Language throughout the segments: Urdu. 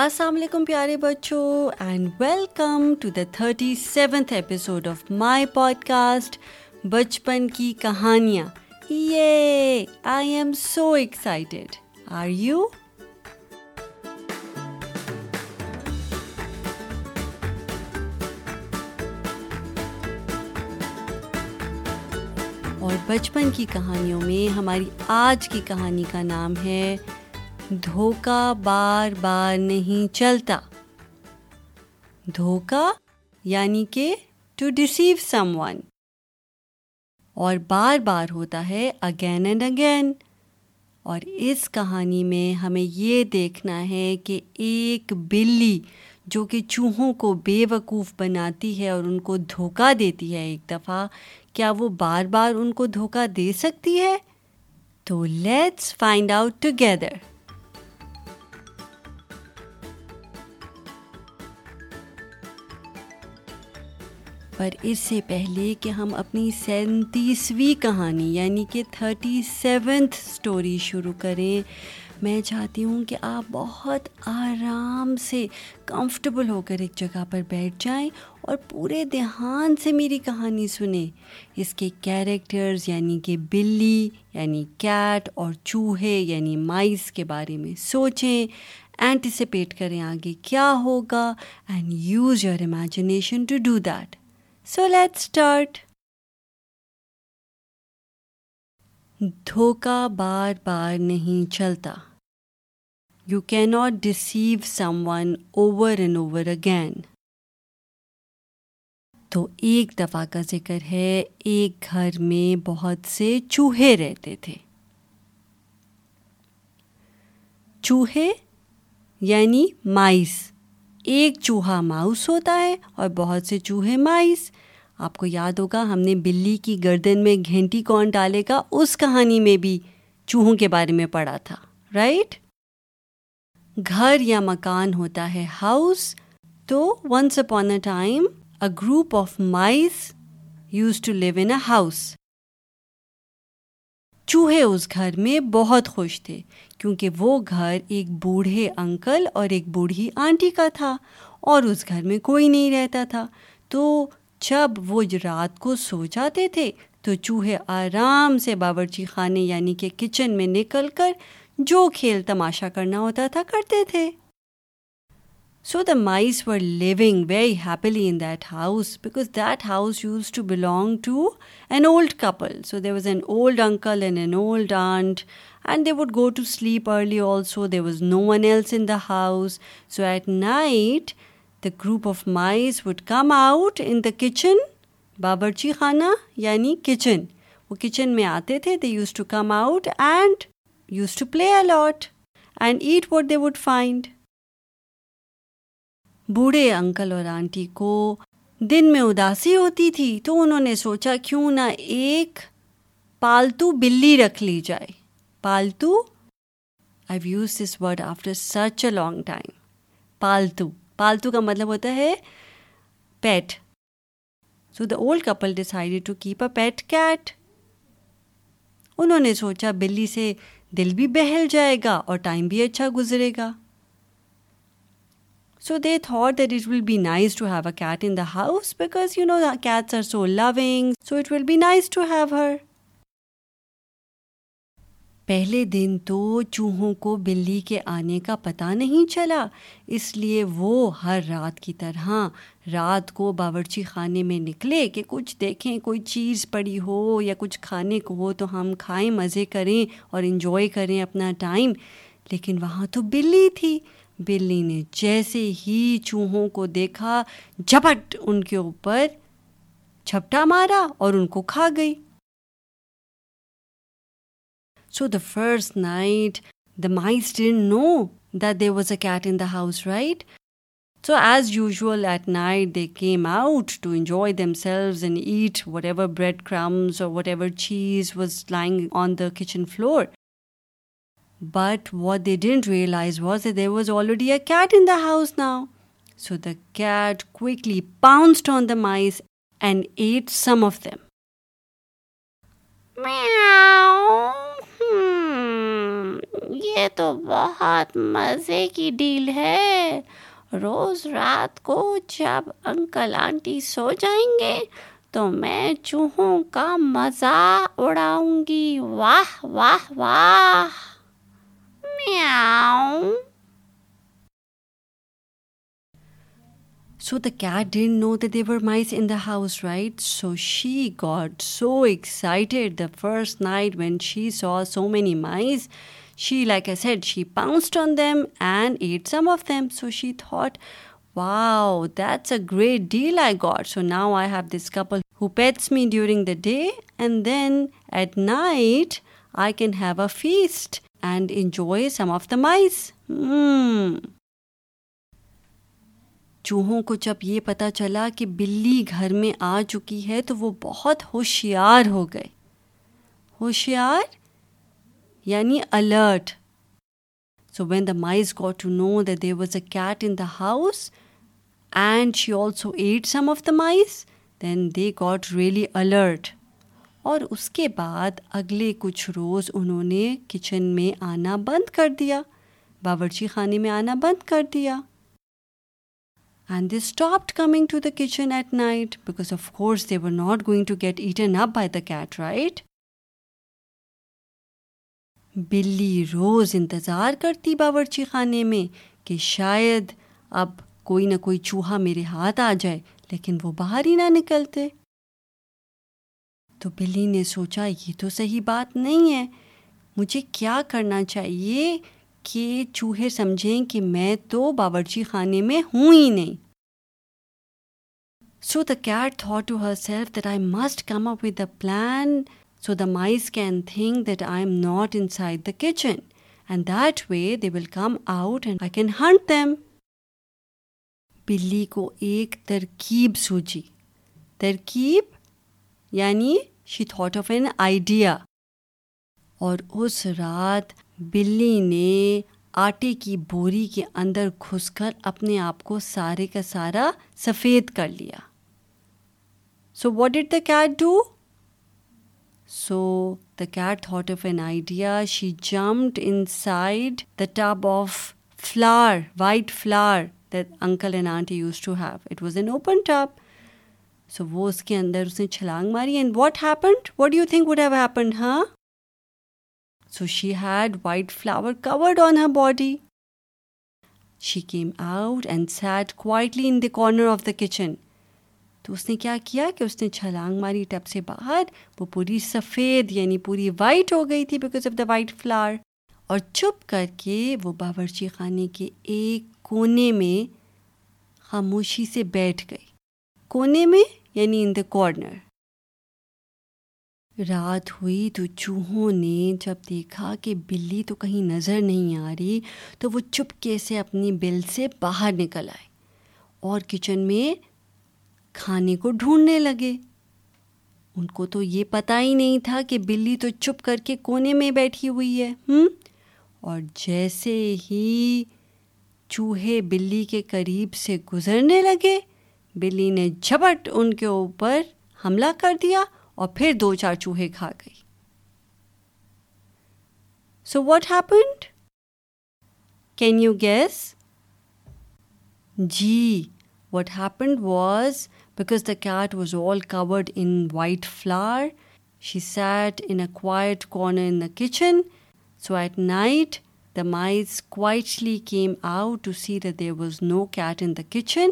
السلام علیکم پیارے بچوں and welcome to the thirty seventh episode of my podcast بچپن کی کہانیاں یہ I am so excited are you اور بچپن کی کہانیوں میں ہماری آج کی کہانی کا نام ہے دھوکا بار بار نہیں چلتا دھوکا یعنی کہ ٹو ڈیسیو سم ون اور بار بار ہوتا ہے اگین اینڈ اگین اور اس کہانی میں ہمیں یہ دیکھنا ہے کہ ایک بلی جو کہ چوہوں کو بے وقوف بناتی ہے اور ان کو دھوکا دیتی ہے ایک دفعہ کیا وہ بار بار ان کو دھوکا دے سکتی ہے تو لیٹس فائنڈ آؤٹ ٹوگیدر پر اس سے پہلے کہ ہم اپنی سینتیسویں کہانی یعنی کہ تھرٹی سیونتھ اسٹوری شروع کریں میں چاہتی ہوں کہ آپ بہت آرام سے کمفرٹیبل ہو کر ایک جگہ پر بیٹھ جائیں اور پورے دھیان سے میری کہانی سنیں اس کے کیریکٹرز یعنی کہ بلی یعنی کیٹ اور چوہے یعنی مائز کے بارے میں سوچیں اینٹیسپیٹ کریں آگے کیا ہوگا and use your imagination to do that so let start دھوکہ بار بار نہیں چلتا you can't deceive someone over and over again تو ایک دفعہ کا ذکر ہے ایک گھر میں بہت سے چوہے رہتے تھے چوہے یعنی مائس ایک چوہا ماؤس ہوتا ہے اور بہت سے چوہے مائس آپ کو یاد ہوگا ہم نے بلی کی گردن میں گھنٹی کون ڈالے گا اس کہانی میں بھی چوہوں کے بارے میں پڑھا تھا رائٹ گھر یا مکان ہوتا ہے ہاؤس تو once upon a time a group of mice use to live in a house چوہے اس گھر میں بہت خوش تھے کیونکہ وہ گھر ایک بوڑھے انکل اور ایک بوڑھی آنٹی کا تھا اور اس گھر میں کوئی نہیں رہتا تھا تو جب وہ رات کو سو جاتے تھے تو چوہے آرام سے باورچی خانے یعنی کہ کچن میں نکل کر جو کھیل تماشا کرنا ہوتا تھا کرتے تھے so the mice for living very happily in that house because that house use to belong to an old couple so there was an old uncle and an old aunt and they would go to sleep early also there was no one else in the house so at night the group of mice would come out in the kitchen باورچی خانہ یعنی کچن وہ کچن میں آتے تھے they use to come out and use to play a lot and eat what they would find بوڑھے انکل اور آنٹی کو دن میں اداسی ہوتی تھی تو انہوں نے سوچا کیوں نہ ایک پالتو بلی رکھ لی جائے پالتو I use this word after such a long time پالتو پالتو کا مطلب ہوتا ہے pet so the old couple decided to keep a pet cat انہوں نے سوچا بلی سے دل بھی بہل جائے گا اور ٹائم بھی اچھا گزرے گا so they thought that it it will will be be to to have have a cat in the house because you know cats are so so loving ہر پہلے دن تو چوہوں کو بلی کے آنے کا پتہ نہیں چلا اس لیے وہ ہر رات کی طرح رات کو باورچی خانے میں نکلے کہ کچھ دیکھیں کوئی چیز پڑی ہو یا کچھ کھانے کو ہو تو ہم کھائیں مزے کریں اور انجوائے کریں اپنا ٹائم لیکن وہاں تو بلی تھی بلی نے جیسے ہی چوہوں کو دیکھا جھپٹ ان کے اوپر جھپٹا مارا اور ان کو کھا گئی so the first night the mice didn't know they was a cat in the house right so as usual at night they came out to enjoy selves and at what whatever bread crumbs اور ever cheese was lying on the kitchen floor but what they didn't realise was they was already a cat in the house now so the cat quickly pounced on the mice and eat some of them یہ تو بہت مزے کی ڈیل ہے روز رات کو جب انکل آنٹی سو جائیں گے تو میں چوہوں کا مزہ اڑاؤں گی واہ واہ واہ Meow. So the cat didn't know that there were mice in the house, right? So she got so excited the first night when she saw so many mice. She, like I said, she pounced on them and ate some of them. So she thought, wow, that's a great deal I got. So now I have this couple who pets me during the day, and then at night I can have a feast and enjoy some of the mice چوہوں کو جب یہ پتا چلا کہ بلی گھر میں آ چکی ہے تو وہ بہت ہوشیار ہو گئے ہوشیار یعنی alert so when the mice got to know there was a cat in the house and she also ate some of the mice then they got really alert اور اس کے بعد اگلے کچھ روز انہوں نے کچن میں آنا بند کر دیا باورچی خانے میں آنا بند کر دیا and they stop coming to the kitchen at night because of course they were not going to get eaten up by the cat right بلی روز انتظار کرتی باورچی خانے میں کہ شاید اب کوئی نہ کوئی چوہا میرے ہاتھ آ جائے لیکن وہ باہر ہی نہ نکلتے تو بلی نے سوچا یہ تو صحیح بات نہیں ہے مجھے کیا کرنا چاہیے کہ چوہے سمجھیں کہ میں تو باورچی خانے میں ہوں ہی نہیں سو دا ود تھا plan so the mice can think that I am not inside the kitchen and that way they will come out and I can hunt them بلی کو ایک ترکیب سوچی ترکیب یعنی she thought of an idea اور اس رات بلی نے آٹے کی بوری کے اندر گھس کر اپنے آپ کو سارے کا سارا سفید کر لیا so what did the cat do so the cat thought of an idea she jumped inside the top of flour white flour that uncle and aunty use to have it was an open top so وہ اس کے اندر اس نے چھلانگ ماری and what happened what you think would have happened ہاں so she had white flour covered on her body she came out and sat quietly in the corner of the kitchen تو اس اس نے نے کیا کیا کہ چھلانگ ماری سے باہر وہ پوری سفید یعنی پوری وائٹ ہو گئی تھی because of the white flour اور چپ کر کے وہ باورچی خانے کے ایک کونے میں خاموشی سے بیٹھ گئی کونے میں یعنی ان دا کارنر رات ہوئی تو چوہوں نے جب دیکھا کہ بلی تو کہیں نظر نہیں آ رہی تو وہ چپ سے اپنی بل سے باہر نکل آئے اور کچن میں کھانے کو ڈھونڈنے لگے ان کو تو یہ پتا ہی نہیں تھا کہ بلی تو چپ کر کے کونے میں بیٹھی ہوئی ہے ہم اور جیسے ہی چوہے بلی کے قریب سے گزرنے لگے بلی نے جھپٹ ان کے اوپر حملہ کر دیا اور پھر دو چار چوہے کھا گئی so what happened can you guess G what happened was because the cat was all covered in white flour she sat in a quiet corner in the kitchen so at night the mice came in the kitchen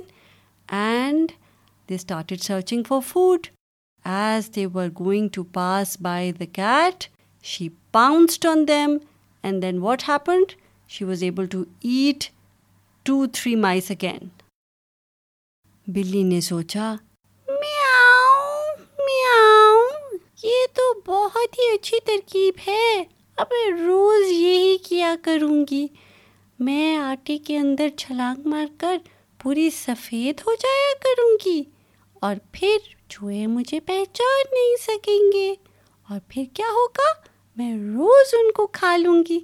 بلی نے سوچا یہ تو بہت ہی اچھی ترکیب ہے اب روز یہی کیا کروں گی میں آٹے کے اندر چھلانگ مار کر پوری سفید ہو جایا کروں گی اور پھر پھر چوہے مجھے پہچان نہیں سکیں گے اور کیا ہوگا میں روز ان ان کو کھا لوں گی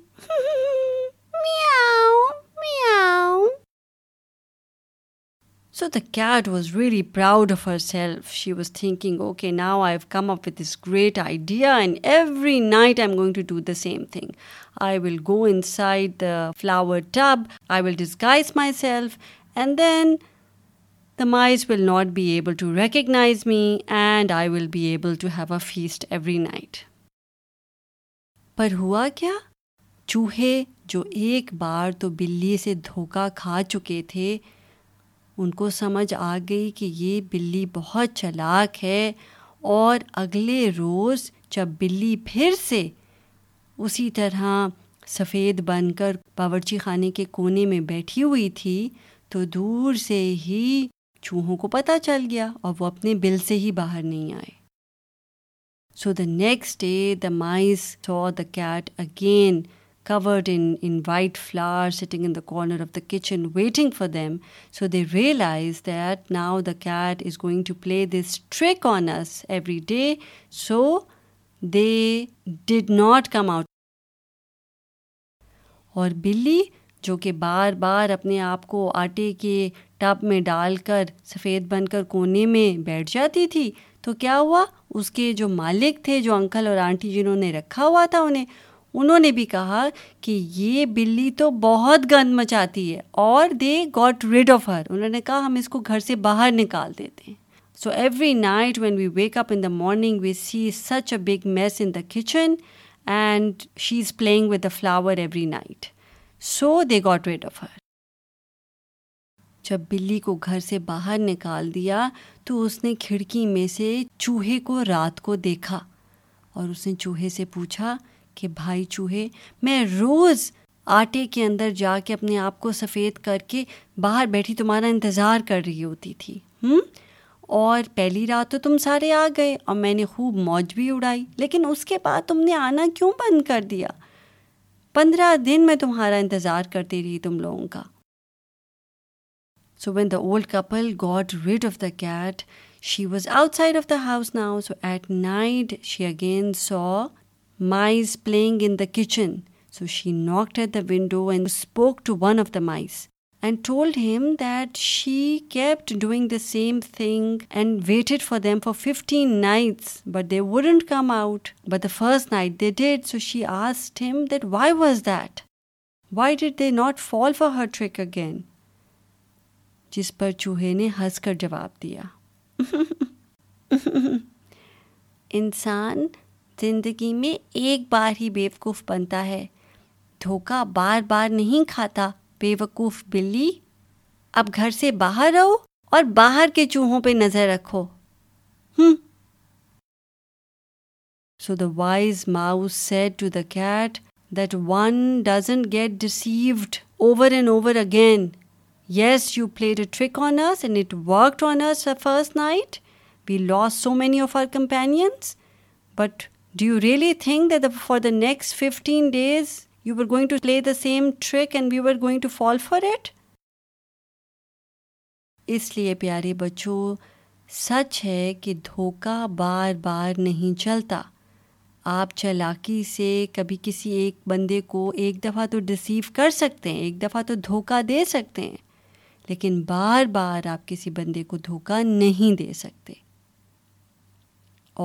so the the the cat was was really proud of herself self she thinking okay now I I I I have come up this great idea and every night am going to do same thing will will go side flour tub my and then the mice will not be able to recognise me and I will be able to have a feast every night پر ہوا کیا چوہے جو ایک بار تو بلی سے دھوکہ کھا چکے تھے ان کو سمجھ آ گئی کہ یہ بلی بہت چلاک ہے اور اگلے روز جب بلی پھر سے اسی طرح سفید بن کر باورچی خانے کے کونے میں بیٹھی ہوئی تھی تو دور سے ہی چوہوں کو پتہ چل گیا اور وہ اپنے بل سے ہی باہر نہیں آئے so the next day the mice so the cat again covered in in white flour sitting in the corner of the kitchen waiting for them so they realize that now the cat is going to play this trick on us every day so they did not come out اور بلی جو کہ بار بار اپنے آپ کو آٹے کے ٹب میں ڈال کر سفید بن کر کونے میں بیٹھ جاتی تھی تو کیا ہوا اس کے جو مالک تھے جو انکل اور آنٹی جنہوں نے رکھا ہوا تھا انہیں انہوں نے بھی کہا کہ یہ بلی تو بہت گند مچاتی ہے اور they got rid of her انہوں نے کہا ہم اس کو گھر سے باہر نکال دیتے ہیں so every night when we wake up in the morning we see such a big mess in the kitchen and she is playing with a flower every night so they got wet her جب بلی کو گھر سے باہر نکال دیا تو اس نے کھڑکی میں سے چوہے کو رات کو دیکھا اور اس نے چوہے سے پوچھا کہ بھائی چوہے میں روز آٹے کے اندر جا کے اپنے آپ کو سفید کر کے باہر بیٹھی تمہارا انتظار کر رہی ہوتی تھی ہوں اور پہلی رات تو تم سارے آ گئے اور میں نے خوب موج بھی اڑائی لیکن اس کے بعد تم نے آنا کیوں بند کر دیا پندرہ دن میں تمہارا انتظار کرتی رہی تم لوگوں کا so when the old couple got rid of the cat she was outside of the house now so at night she again saw mice playing in the kitchen so she knocked at the window and spoke to one of the mice and told him that she kept doing the same thing and waited for them for fifteen nights but they wouldn't come out but the first night they did so she asked that why did they not fall for her trick again جس پر چوہے نے ہنس کر جواب دیا انسان زندگی میں ایک بار ہی بیوقوف بنتا ہے دھوکہ بار بار نہیں کھاتا وقوف بلی اب گھر سے باہر رہو اور باہر کے چوہوں پہ نظر رکھو ہوں so the wise mouse said to the cat that one doesn't get received over and over again yes you played a trick on once and it worked on us first night we lost so many of our companions but do you really think that for the next fifteen days you going to play the same trick and you were going to fall for it اس لیے پیارے بچوں سچ ہے کہ دھوکا بار بار نہیں چلتا آپ چلاکی سے کبھی کسی ایک بندے کو ایک دفعہ تو ڈسیو کر سکتے ہیں ایک دفعہ تو دھوکا دے سکتے ہیں لیکن بار بار آپ کسی بندے کو دھوکا نہیں دے سکتے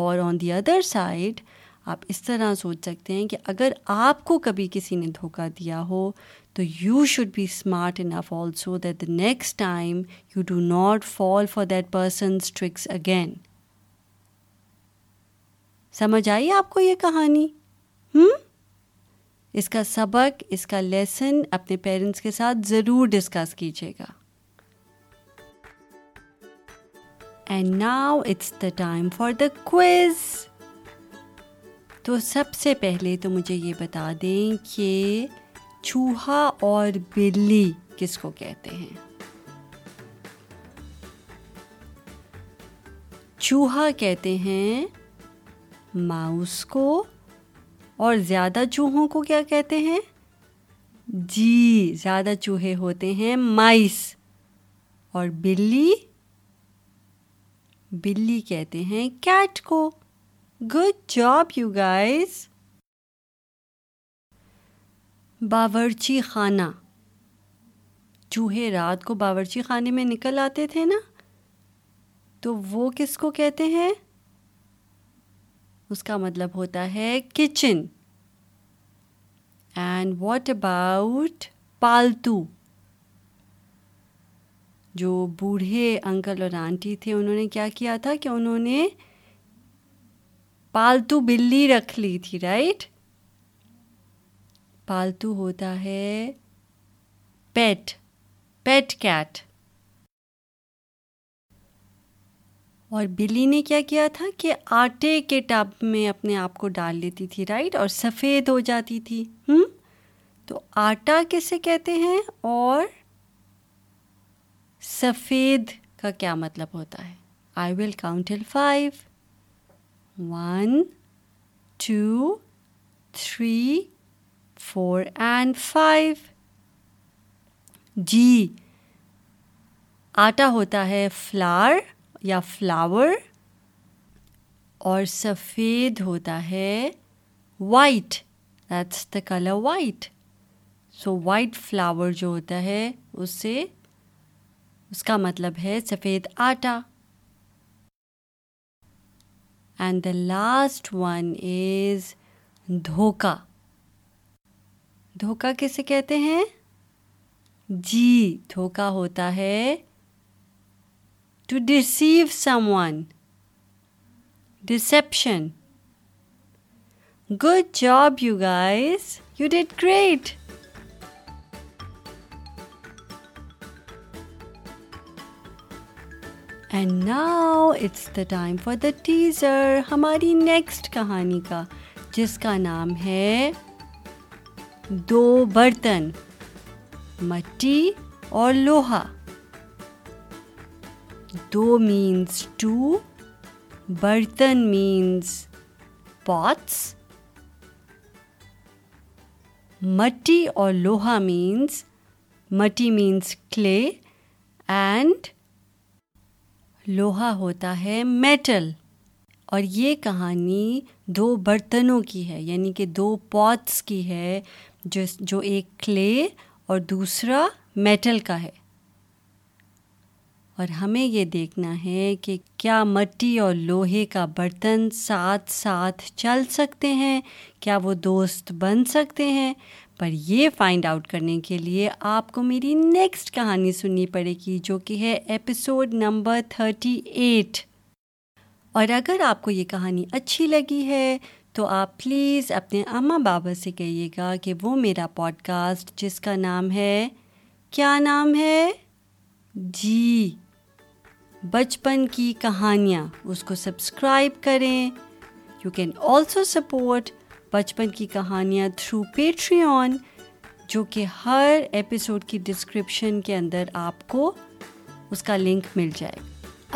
اور آن دی ادر سائڈ آپ اس طرح سوچ سکتے ہیں کہ اگر آپ کو کبھی کسی نے دھوکہ دیا ہو تو you should be smart also that the next time you do not fall for that person tricks again سمجھ آئی آپ کو یہ کہانی ہوں اس کا سبق اس کا لیسن اپنے پیرنٹس کے ساتھ ضرور ڈسکس کیجیے گا and now it's the time for the quiz تو سب سے پہلے تو مجھے یہ بتا دیں کہ چوہا اور بلی کس کو کہتے ہیں چوہا کہتے ہیں ماؤس کو اور زیادہ چوہوں کو کیا کہتے ہیں جی زیادہ چوہے ہوتے ہیں مائس اور بلی بلی کہتے ہیں کیٹ کو گڈ جاب یو گائیز باورچی خانہ چوہے رات کو باورچی خانے میں نکل آتے تھے نا تو وہ کس کو کہتے ہیں اس کا مطلب ہوتا ہے کچن اینڈ واٹ اباؤٹ پالتو جو بوڑھے انکل اور آنٹی تھے انہوں نے کیا کیا تھا کہ انہوں نے پالتو بلی رکھ لی تھی رائٹ پالتو ہوتا ہے پیٹ پیٹ کیٹ اور بلی نے کیا کیا تھا کہ آٹے کے ٹب میں اپنے آپ کو ڈال لیتی تھی رائٹ اور سفید ہو جاتی تھی ہوں تو آٹا کیسے کہتے ہیں اور سفید کا کیا مطلب ہوتا ہے I will count till five one two three four and five جی آٹا ہوتا ہے فلار یا فلاور اور سفید ہوتا ہے white that's the colour white so white flour جو ہوتا ہے اس سے اس کا مطلب ہے سفید آٹا and the last one is دھوکہ دھوکا کسے کہتے ہیں جی دھوکا ہوتا ہے to deceive someone deception good job you guys you did great and now it's the time for the teaser ہماری نیکسٹ کہانی کا جس کا نام ہے دو برتن مٹی اور لوہا دو مینس ٹو برتن مینس پاٹس مٹی اور لوہا مینس مٹی مینس کلے اینڈ لوہا ہوتا ہے میٹل اور یہ کہانی دو برتنوں کی ہے یعنی کہ دو پوتس کی ہے جو ایک کلے اور دوسرا میٹل کا ہے اور ہمیں یہ دیکھنا ہے کہ کیا مٹی اور لوہے کا برتن ساتھ ساتھ چل سکتے ہیں کیا وہ دوست بن سکتے ہیں پر یہ فائنڈ آؤٹ کرنے کے لیے آپ کو میری نیکسٹ کہانی سننی پڑے گی جو کہ ہے ایپیسوڈ نمبر تھرٹی ایٹ اور اگر آپ کو یہ کہانی اچھی لگی ہے تو آپ پلیز اپنے اماں بابا سے کہیے گا کہ وہ میرا پوڈ کاسٹ جس کا نام ہے کیا نام ہے جی بچپن کی کہانیاں اس کو سبسکرائب کریں یو کین آلسو سپورٹ بچپن کی کہانیاں تھرو پیٹری آن جو کہ ہر ایپیسوڈ کی ڈسکرپشن کے اندر آپ کو اس کا لنک مل جائے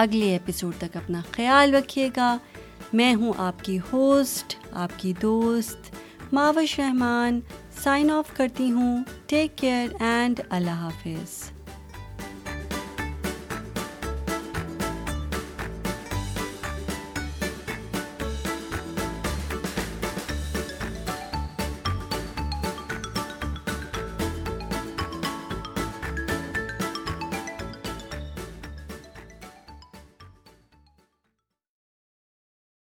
اگلے ایپیسوڈ تک اپنا خیال رکھیے گا میں ہوں آپ کی ہوسٹ آپ کی دوست معاوش رحمان سائن آف کرتی ہوں ٹیک کیئر اینڈ اللہ حافظ